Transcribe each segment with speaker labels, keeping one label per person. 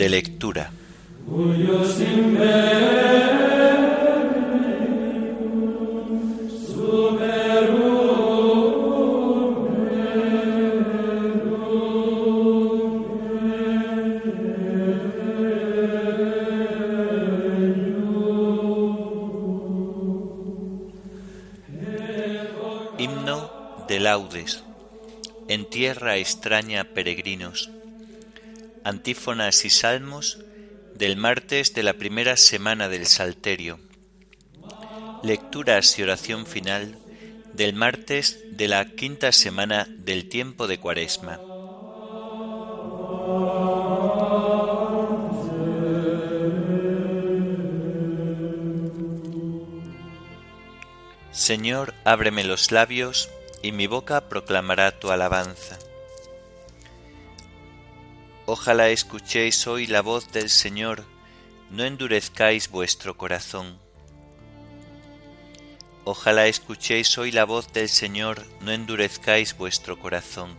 Speaker 1: De lectura. Himno de laudes. En tierra extraña peregrinos. Antífonas y salmos del martes de la primera semana del Salterio. Lecturas y oración final del martes de la quinta semana del tiempo de Cuaresma. Señor, ábreme los labios, y mi boca proclamará tu alabanza. Ojalá escuchéis hoy la voz del Señor, no endurezcáis vuestro corazón. Ojalá escuchéis hoy la voz del Señor, no endurezcáis vuestro corazón.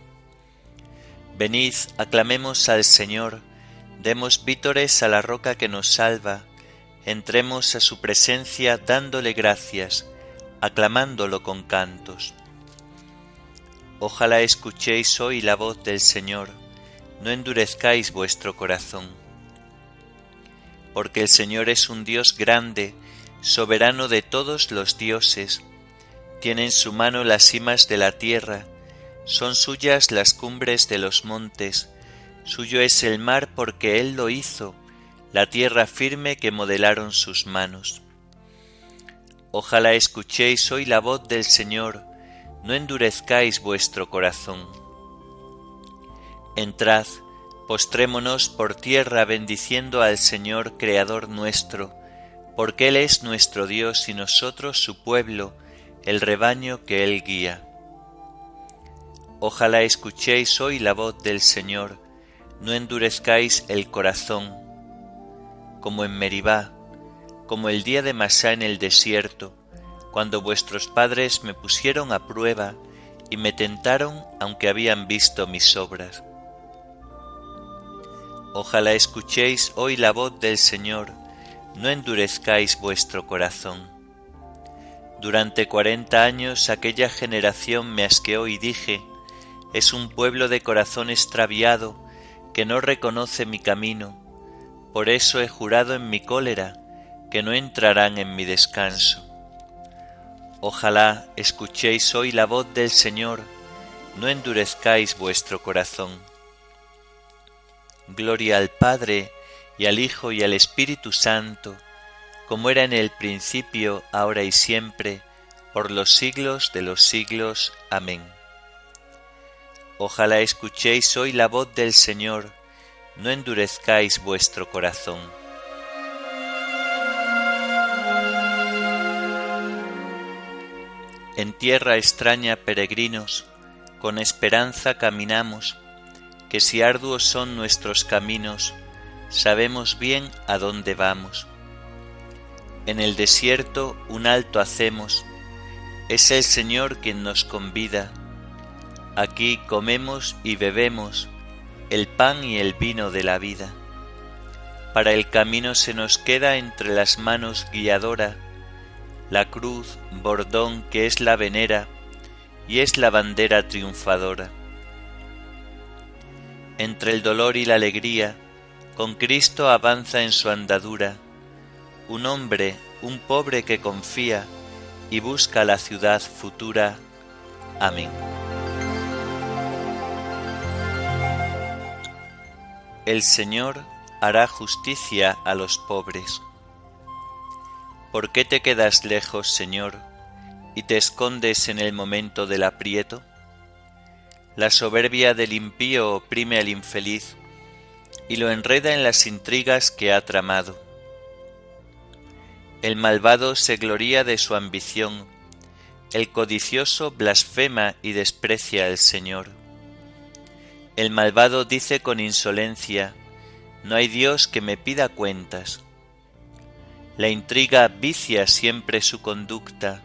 Speaker 1: Venid, aclamemos al Señor, demos vítores a la roca que nos salva, entremos a su presencia dándole gracias, aclamándolo con cantos. Ojalá escuchéis hoy la voz del Señor, no endurezcáis vuestro corazón. Porque el Señor es un Dios grande, soberano de todos los dioses, tiene en su mano las cimas de la tierra, son suyas las cumbres de los montes, suyo es el mar porque Él lo hizo, la tierra firme que modelaron sus manos. Ojalá escuchéis hoy la voz del Señor, no endurezcáis vuestro corazón. Entrad, postrémonos por tierra bendiciendo al Señor Creador nuestro, porque Él es nuestro Dios y nosotros su pueblo, el rebaño que Él guía. Ojalá escuchéis hoy la voz del Señor, no endurezcáis el corazón, como en Meribá, como el día de Masá en el desierto, cuando vuestros padres me pusieron a prueba y me tentaron aunque habían visto mis obras. Ojalá escuchéis hoy la voz del Señor, no endurezcáis vuestro corazón. Durante cuarenta años aquella generación me asqueó y dije, es un pueblo de corazón extraviado que no reconoce mi camino, por eso he jurado en mi cólera que no entrarán en mi descanso. Ojalá escuchéis hoy la voz del Señor, no endurezcáis vuestro corazón. Gloria al Padre, y al Hijo, y al Espíritu Santo, como era en el principio, ahora y siempre, por los siglos de los siglos. Amén. Ojalá escuchéis hoy la voz del Señor, no endurezcáis vuestro corazón. En tierra extraña peregrinos, con esperanza caminamos, que si arduos son nuestros caminos, sabemos bien a dónde vamos. En el desierto un alto hacemos, es el Señor quien nos convida. Aquí comemos y bebemos el pan y el vino de la vida. Para el camino se nos queda entre las manos guiadora la cruz, bordón que es la venera y es la bandera triunfadora entre el dolor y la alegría, con Cristo avanza en su andadura, un hombre, un pobre que confía y busca la ciudad futura. Amén. El Señor hará justicia a los pobres. ¿Por qué te quedas lejos, Señor, y te escondes en el momento del aprieto? La soberbia del impío oprime al infeliz y lo enreda en las intrigas que ha tramado. El malvado se gloría de su ambición, el codicioso blasfema y desprecia al Señor. El malvado dice con insolencia, no hay Dios que me pida cuentas. La intriga vicia siempre su conducta,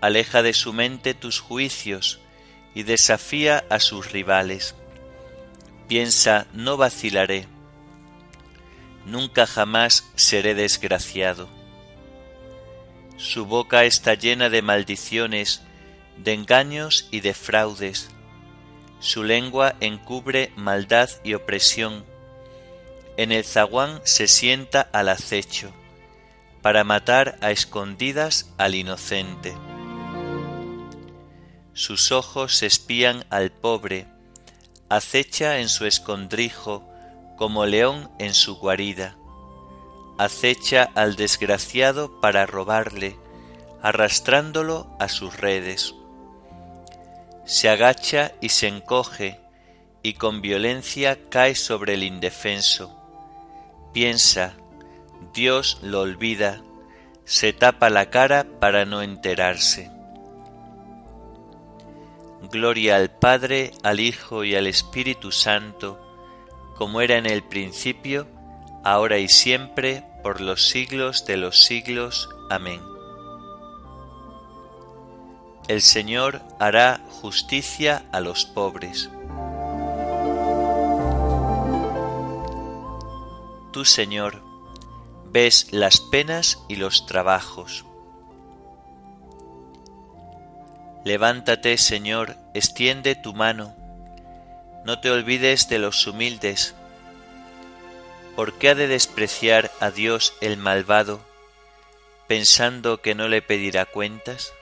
Speaker 1: aleja de su mente tus juicios, y desafía a sus rivales. Piensa, no vacilaré, nunca jamás seré desgraciado. Su boca está llena de maldiciones, de engaños y de fraudes. Su lengua encubre maldad y opresión. En el zaguán se sienta al acecho, para matar a escondidas al inocente. Sus ojos espían al pobre, acecha en su escondrijo como león en su guarida. Acecha al desgraciado para robarle, arrastrándolo a sus redes. Se agacha y se encoge, y con violencia cae sobre el indefenso. Piensa, Dios lo olvida, se tapa la cara para no enterarse. Gloria al Padre, al Hijo y al Espíritu Santo, como era en el principio, ahora y siempre, por los siglos de los siglos. Amén. El Señor hará justicia a los pobres. Tú, Señor, ves las penas y los trabajos Levántate, Señor, extiende tu mano, no te olvides de los humildes. ¿Por qué ha de despreciar a Dios el malvado, pensando que no le pedirá cuentas?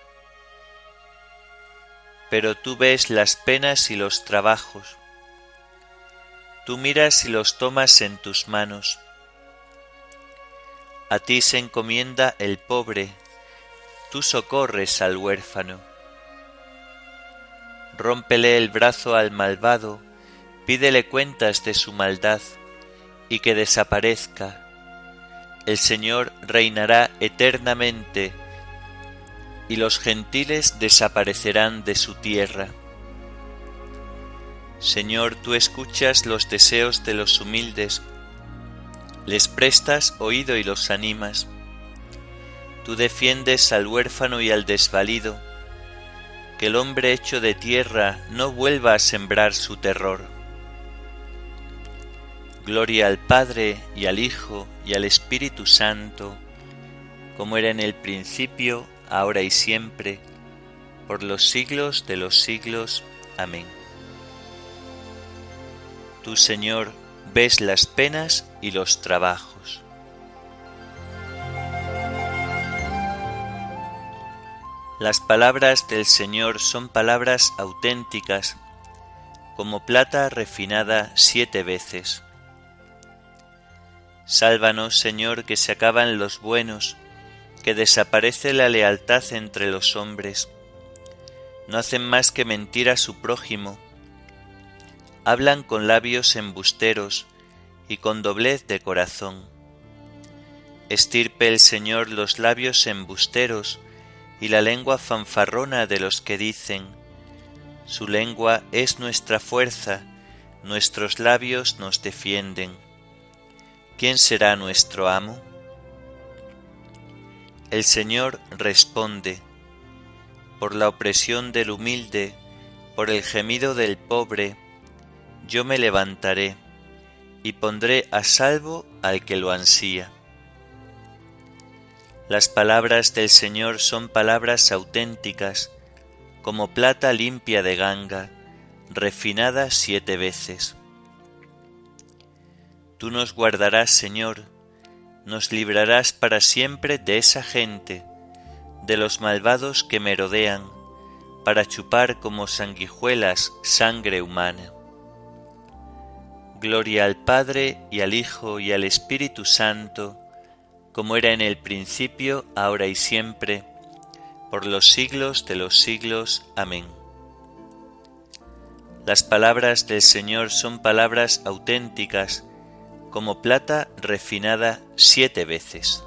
Speaker 1: Pero tú ves las penas y los trabajos, tú miras y los tomas en tus manos. A ti se encomienda el pobre, tú socorres al huérfano rómpele el brazo al malvado, pídele cuentas de su maldad, y que desaparezca. El Señor reinará eternamente, y los gentiles desaparecerán de su tierra. Señor, tú escuchas los deseos de los humildes, les prestas oído y los animas. Tú defiendes al huérfano y al desvalido, que el hombre hecho de tierra no vuelva a sembrar su terror. Gloria al Padre y al Hijo y al Espíritu Santo, como era en el principio, ahora y siempre, por los siglos de los siglos. Amén. Tú, Señor, ves las penas y los trabajos Las palabras del Señor son palabras auténticas, como plata refinada siete veces. Sálvanos, Señor, que se acaban los buenos, que desaparece la lealtad entre los hombres. No hacen más que mentir a su prójimo. Hablan con labios embusteros y con doblez de corazón. Estirpe el Señor los labios embusteros, y la lengua fanfarrona de los que dicen, Su lengua es nuestra fuerza, nuestros labios nos defienden. ¿Quién será nuestro amo? El Señor responde, por la opresión del humilde, por el gemido del pobre, yo me levantaré y pondré a salvo al que lo ansía. Las palabras del Señor son palabras auténticas, como plata limpia de ganga, refinada siete veces. Tú nos guardarás, Señor, nos librarás para siempre de esa gente, de los malvados que merodean, para chupar como sanguijuelas sangre humana. Gloria al Padre y al Hijo y al Espíritu Santo, como era en el principio, ahora y siempre, por los siglos de los siglos. Amén. Las palabras del Señor son palabras auténticas, como plata refinada siete veces.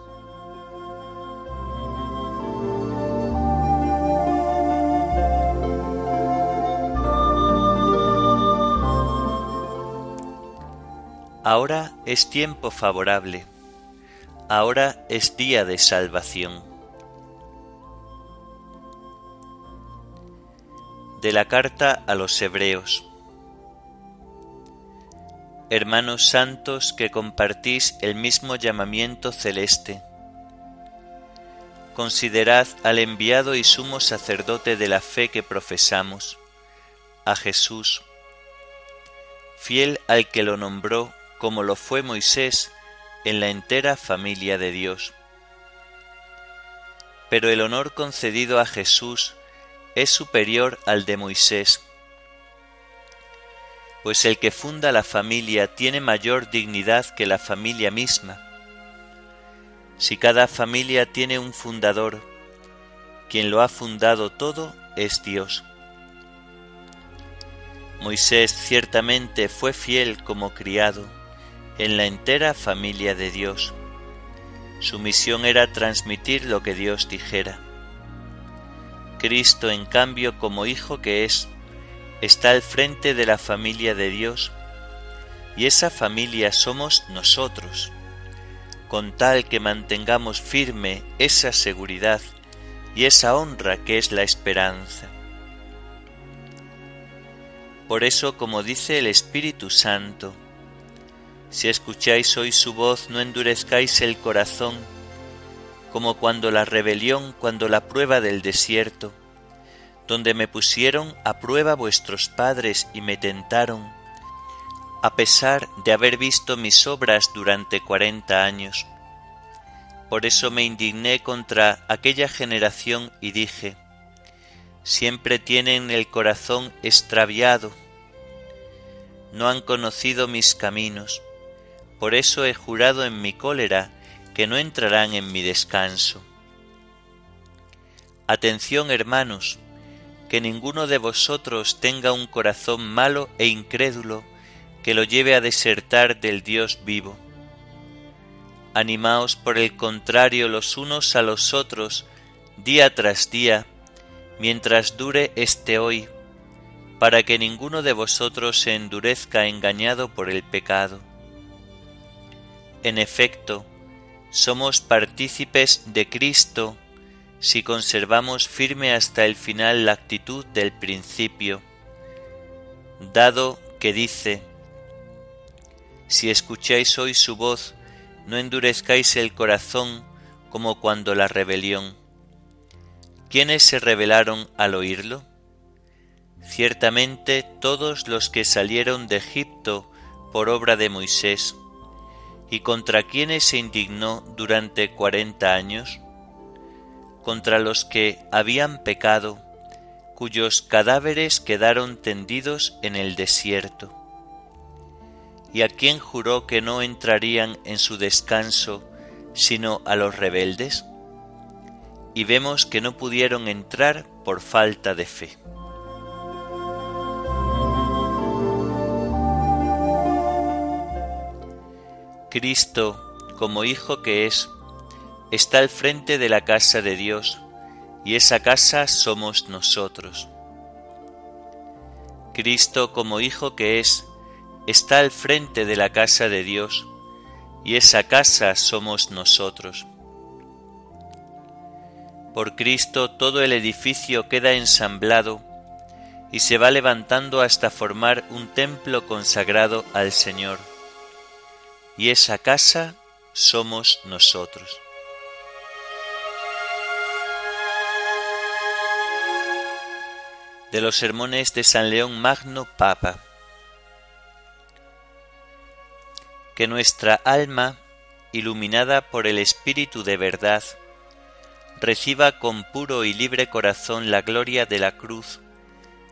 Speaker 1: Ahora es tiempo favorable ahora es día de salvación. De la carta a los Hebreos. hermanos santos que compartís el mismo llamamiento celeste, considerad al enviado y sumo sacerdote de la fe que profesamos, a Jesús, fiel al que lo nombró como lo fue Moisés en la entera familia de Dios. Pero el honor concedido a Jesús es superior al de Moisés, pues el que funda la familia tiene mayor dignidad que la familia misma. Si cada familia tiene un fundador, quien lo ha fundado todo es Dios. Moisés ciertamente fue fiel como criado en la entera familia de Dios. Su misión era transmitir lo que Dios dijera. Cristo, en cambio, como hijo que es, está al frente de la familia de Dios, y esa familia somos nosotros, con tal que mantengamos firme esa seguridad y esa honra que es la esperanza. Por eso, como dice el Espíritu Santo, si escucháis hoy su voz, no endurezcáis el corazón, como cuando la rebelión, cuando la prueba del desierto, donde me pusieron a prueba vuestros padres y me tentaron, a pesar de haber visto mis obras durante cuarenta años. Por eso me indigné contra aquella generación y dije, siempre tienen el corazón extraviado, no han conocido mis caminos, por eso he jurado en mi cólera que no entrarán en mi descanso. Atención, hermanos, que ninguno de vosotros tenga un corazón malo e incrédulo que lo lleve a desertar del Dios vivo. Animaos por el contrario los unos a los otros día tras día, mientras dure este hoy, para que ninguno de vosotros se endurezca engañado por el pecado. En efecto, somos partícipes de Cristo, si conservamos firme hasta el final la actitud del principio, dado que dice, Si escucháis hoy su voz, no endurezcáis el corazón como cuando la rebelión. ¿Quiénes se rebelaron al oírlo? Ciertamente todos los que salieron de Egipto por obra de Moisés, y contra quienes se indignó durante cuarenta años, contra los que habían pecado, cuyos cadáveres quedaron tendidos en el desierto, y a quien juró que no entrarían en su descanso sino a los rebeldes, y vemos que no pudieron entrar por falta de fe. Cristo, como Hijo que es, está al frente de la casa de Dios, y esa casa somos nosotros. Cristo como Hijo que es, está al frente de la casa de Dios, y esa casa somos nosotros. Por Cristo todo el edificio queda ensamblado y se va levantando hasta formar un templo consagrado al Señor. Y esa casa somos nosotros. de los sermones de San León Magno Papa. Que nuestra alma, iluminada por el Espíritu de verdad, reciba con puro y libre corazón la gloria de la cruz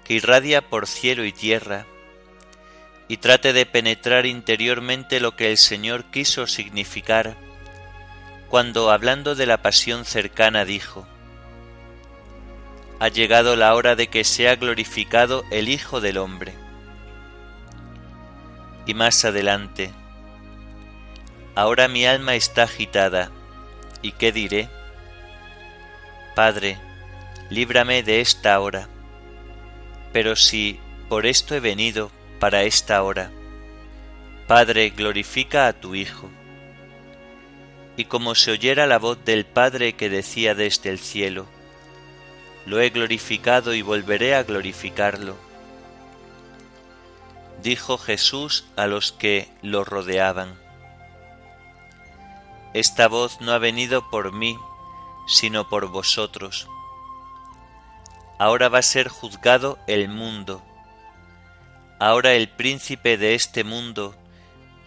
Speaker 1: que irradia por cielo y tierra, y trate de penetrar interiormente lo que el Señor quiso significar cuando, hablando de la pasión cercana, dijo, ha llegado la hora de que sea glorificado el Hijo del Hombre. Y más adelante, ahora mi alma está agitada, ¿y qué diré? Padre, líbrame de esta hora. Pero si por esto he venido para esta hora, Padre, glorifica a tu Hijo. Y como se oyera la voz del Padre que decía desde el cielo, lo he glorificado y volveré a glorificarlo. dijo Jesús a los que lo rodeaban. Esta voz no ha venido por mí, sino por vosotros. Ahora va a ser juzgado el mundo. Ahora el príncipe de este mundo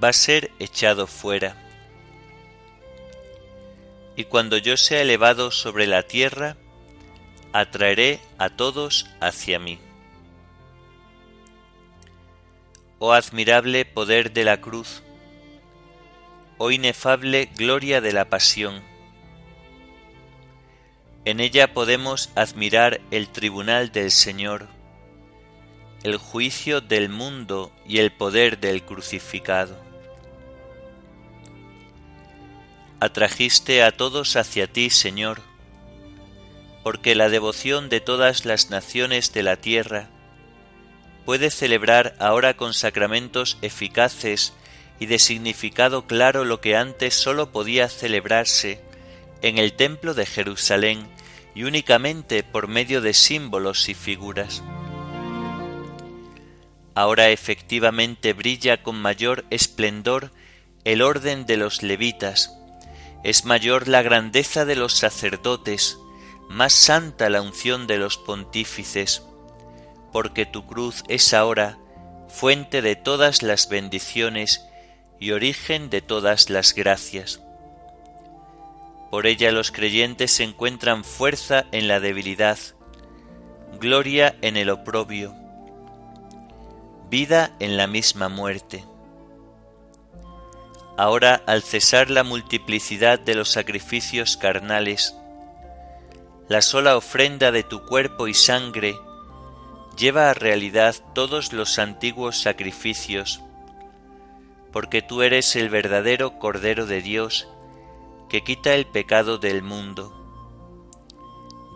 Speaker 1: va a ser echado fuera. Y cuando yo sea elevado sobre la tierra, atraeré a todos hacia mí. Oh admirable poder de la cruz, oh inefable gloria de la pasión. En ella podemos admirar el tribunal del Señor, el juicio del mundo y el poder del crucificado. Atrajiste a todos hacia ti, Señor, porque la devoción de todas las naciones de la tierra puede celebrar ahora con sacramentos eficaces y de significado claro lo que antes sólo podía celebrarse en el templo de Jerusalén y únicamente por medio de símbolos y figuras. Ahora efectivamente brilla con mayor esplendor el orden de los levitas, es mayor la grandeza de los sacerdotes, más santa la unción de los pontífices, porque tu cruz es ahora fuente de todas las bendiciones y origen de todas las gracias. Por ella los creyentes encuentran fuerza en la debilidad, gloria en el oprobio, vida en la misma muerte. Ahora, al cesar la multiplicidad de los sacrificios carnales, la sola ofrenda de tu cuerpo y sangre lleva a realidad todos los antiguos sacrificios, porque tú eres el verdadero Cordero de Dios que quita el pecado del mundo.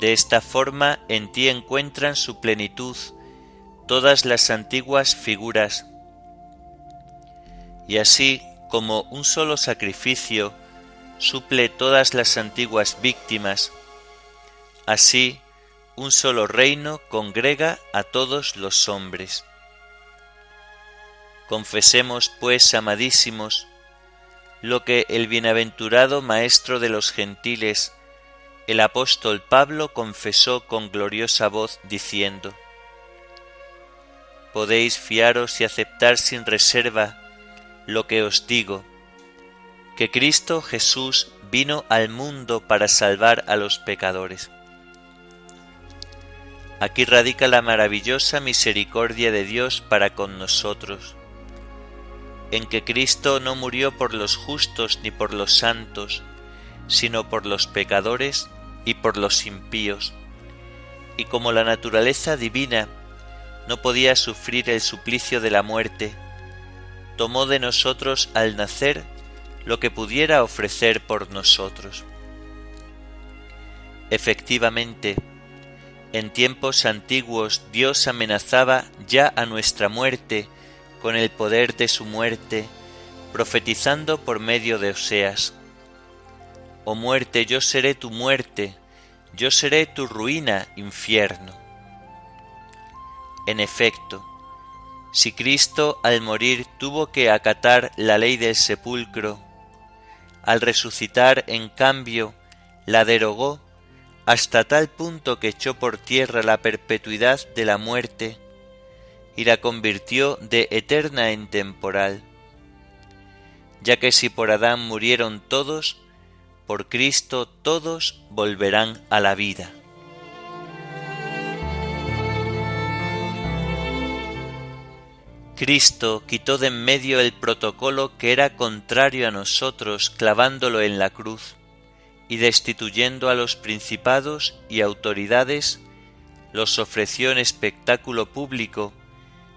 Speaker 1: De esta forma en ti encuentran su plenitud todas las antiguas figuras, y así como un solo sacrificio suple todas las antiguas víctimas, así un solo reino congrega a todos los hombres. Confesemos, pues, amadísimos, lo que el bienaventurado Maestro de los gentiles, el apóstol Pablo, confesó con gloriosa voz, diciendo, Podéis fiaros y aceptar sin reserva lo que os digo, que Cristo Jesús vino al mundo para salvar a los pecadores. Aquí radica la maravillosa misericordia de Dios para con nosotros, en que Cristo no murió por los justos ni por los santos, sino por los pecadores y por los impíos, y como la naturaleza divina no podía sufrir el suplicio de la muerte, tomó de nosotros al nacer lo que pudiera ofrecer por nosotros. Efectivamente, en tiempos antiguos Dios amenazaba ya a nuestra muerte con el poder de su muerte, profetizando por medio de Oseas. Oh muerte, yo seré tu muerte, yo seré tu ruina, infierno. En efecto, si Cristo al morir tuvo que acatar la ley del sepulcro, al resucitar en cambio la derogó hasta tal punto que echó por tierra la perpetuidad de la muerte y la convirtió de eterna en temporal, ya que si por Adán murieron todos, por Cristo todos volverán a la vida. Cristo quitó de en medio el protocolo que era contrario a nosotros clavándolo en la cruz y destituyendo a los principados y autoridades, los ofreció en espectáculo público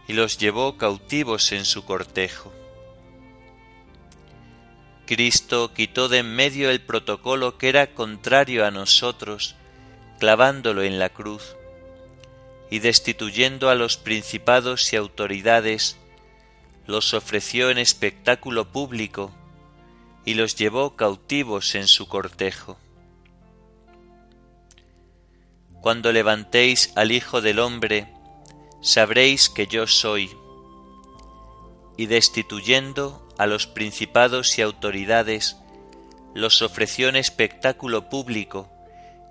Speaker 1: y los llevó cautivos en su cortejo. Cristo quitó de en medio el protocolo que era contrario a nosotros, clavándolo en la cruz, y destituyendo a los principados y autoridades, los ofreció en espectáculo público y los llevó cautivos en su cortejo. Cuando levantéis al Hijo del Hombre, sabréis que yo soy, y destituyendo a los principados y autoridades, los ofreció en espectáculo público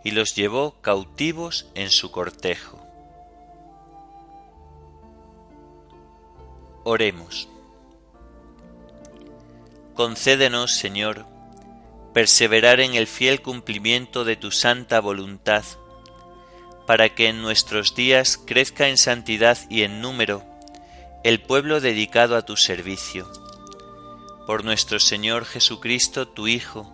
Speaker 1: y los llevó cautivos en su cortejo. Oremos. Concédenos, Señor, perseverar en el fiel cumplimiento de tu santa voluntad, para que en nuestros días crezca en santidad y en número el pueblo dedicado a tu servicio. Por nuestro Señor Jesucristo, tu Hijo,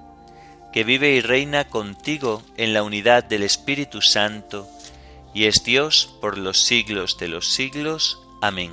Speaker 1: que vive y reina contigo en la unidad del Espíritu Santo, y es Dios por los siglos de los siglos. Amén.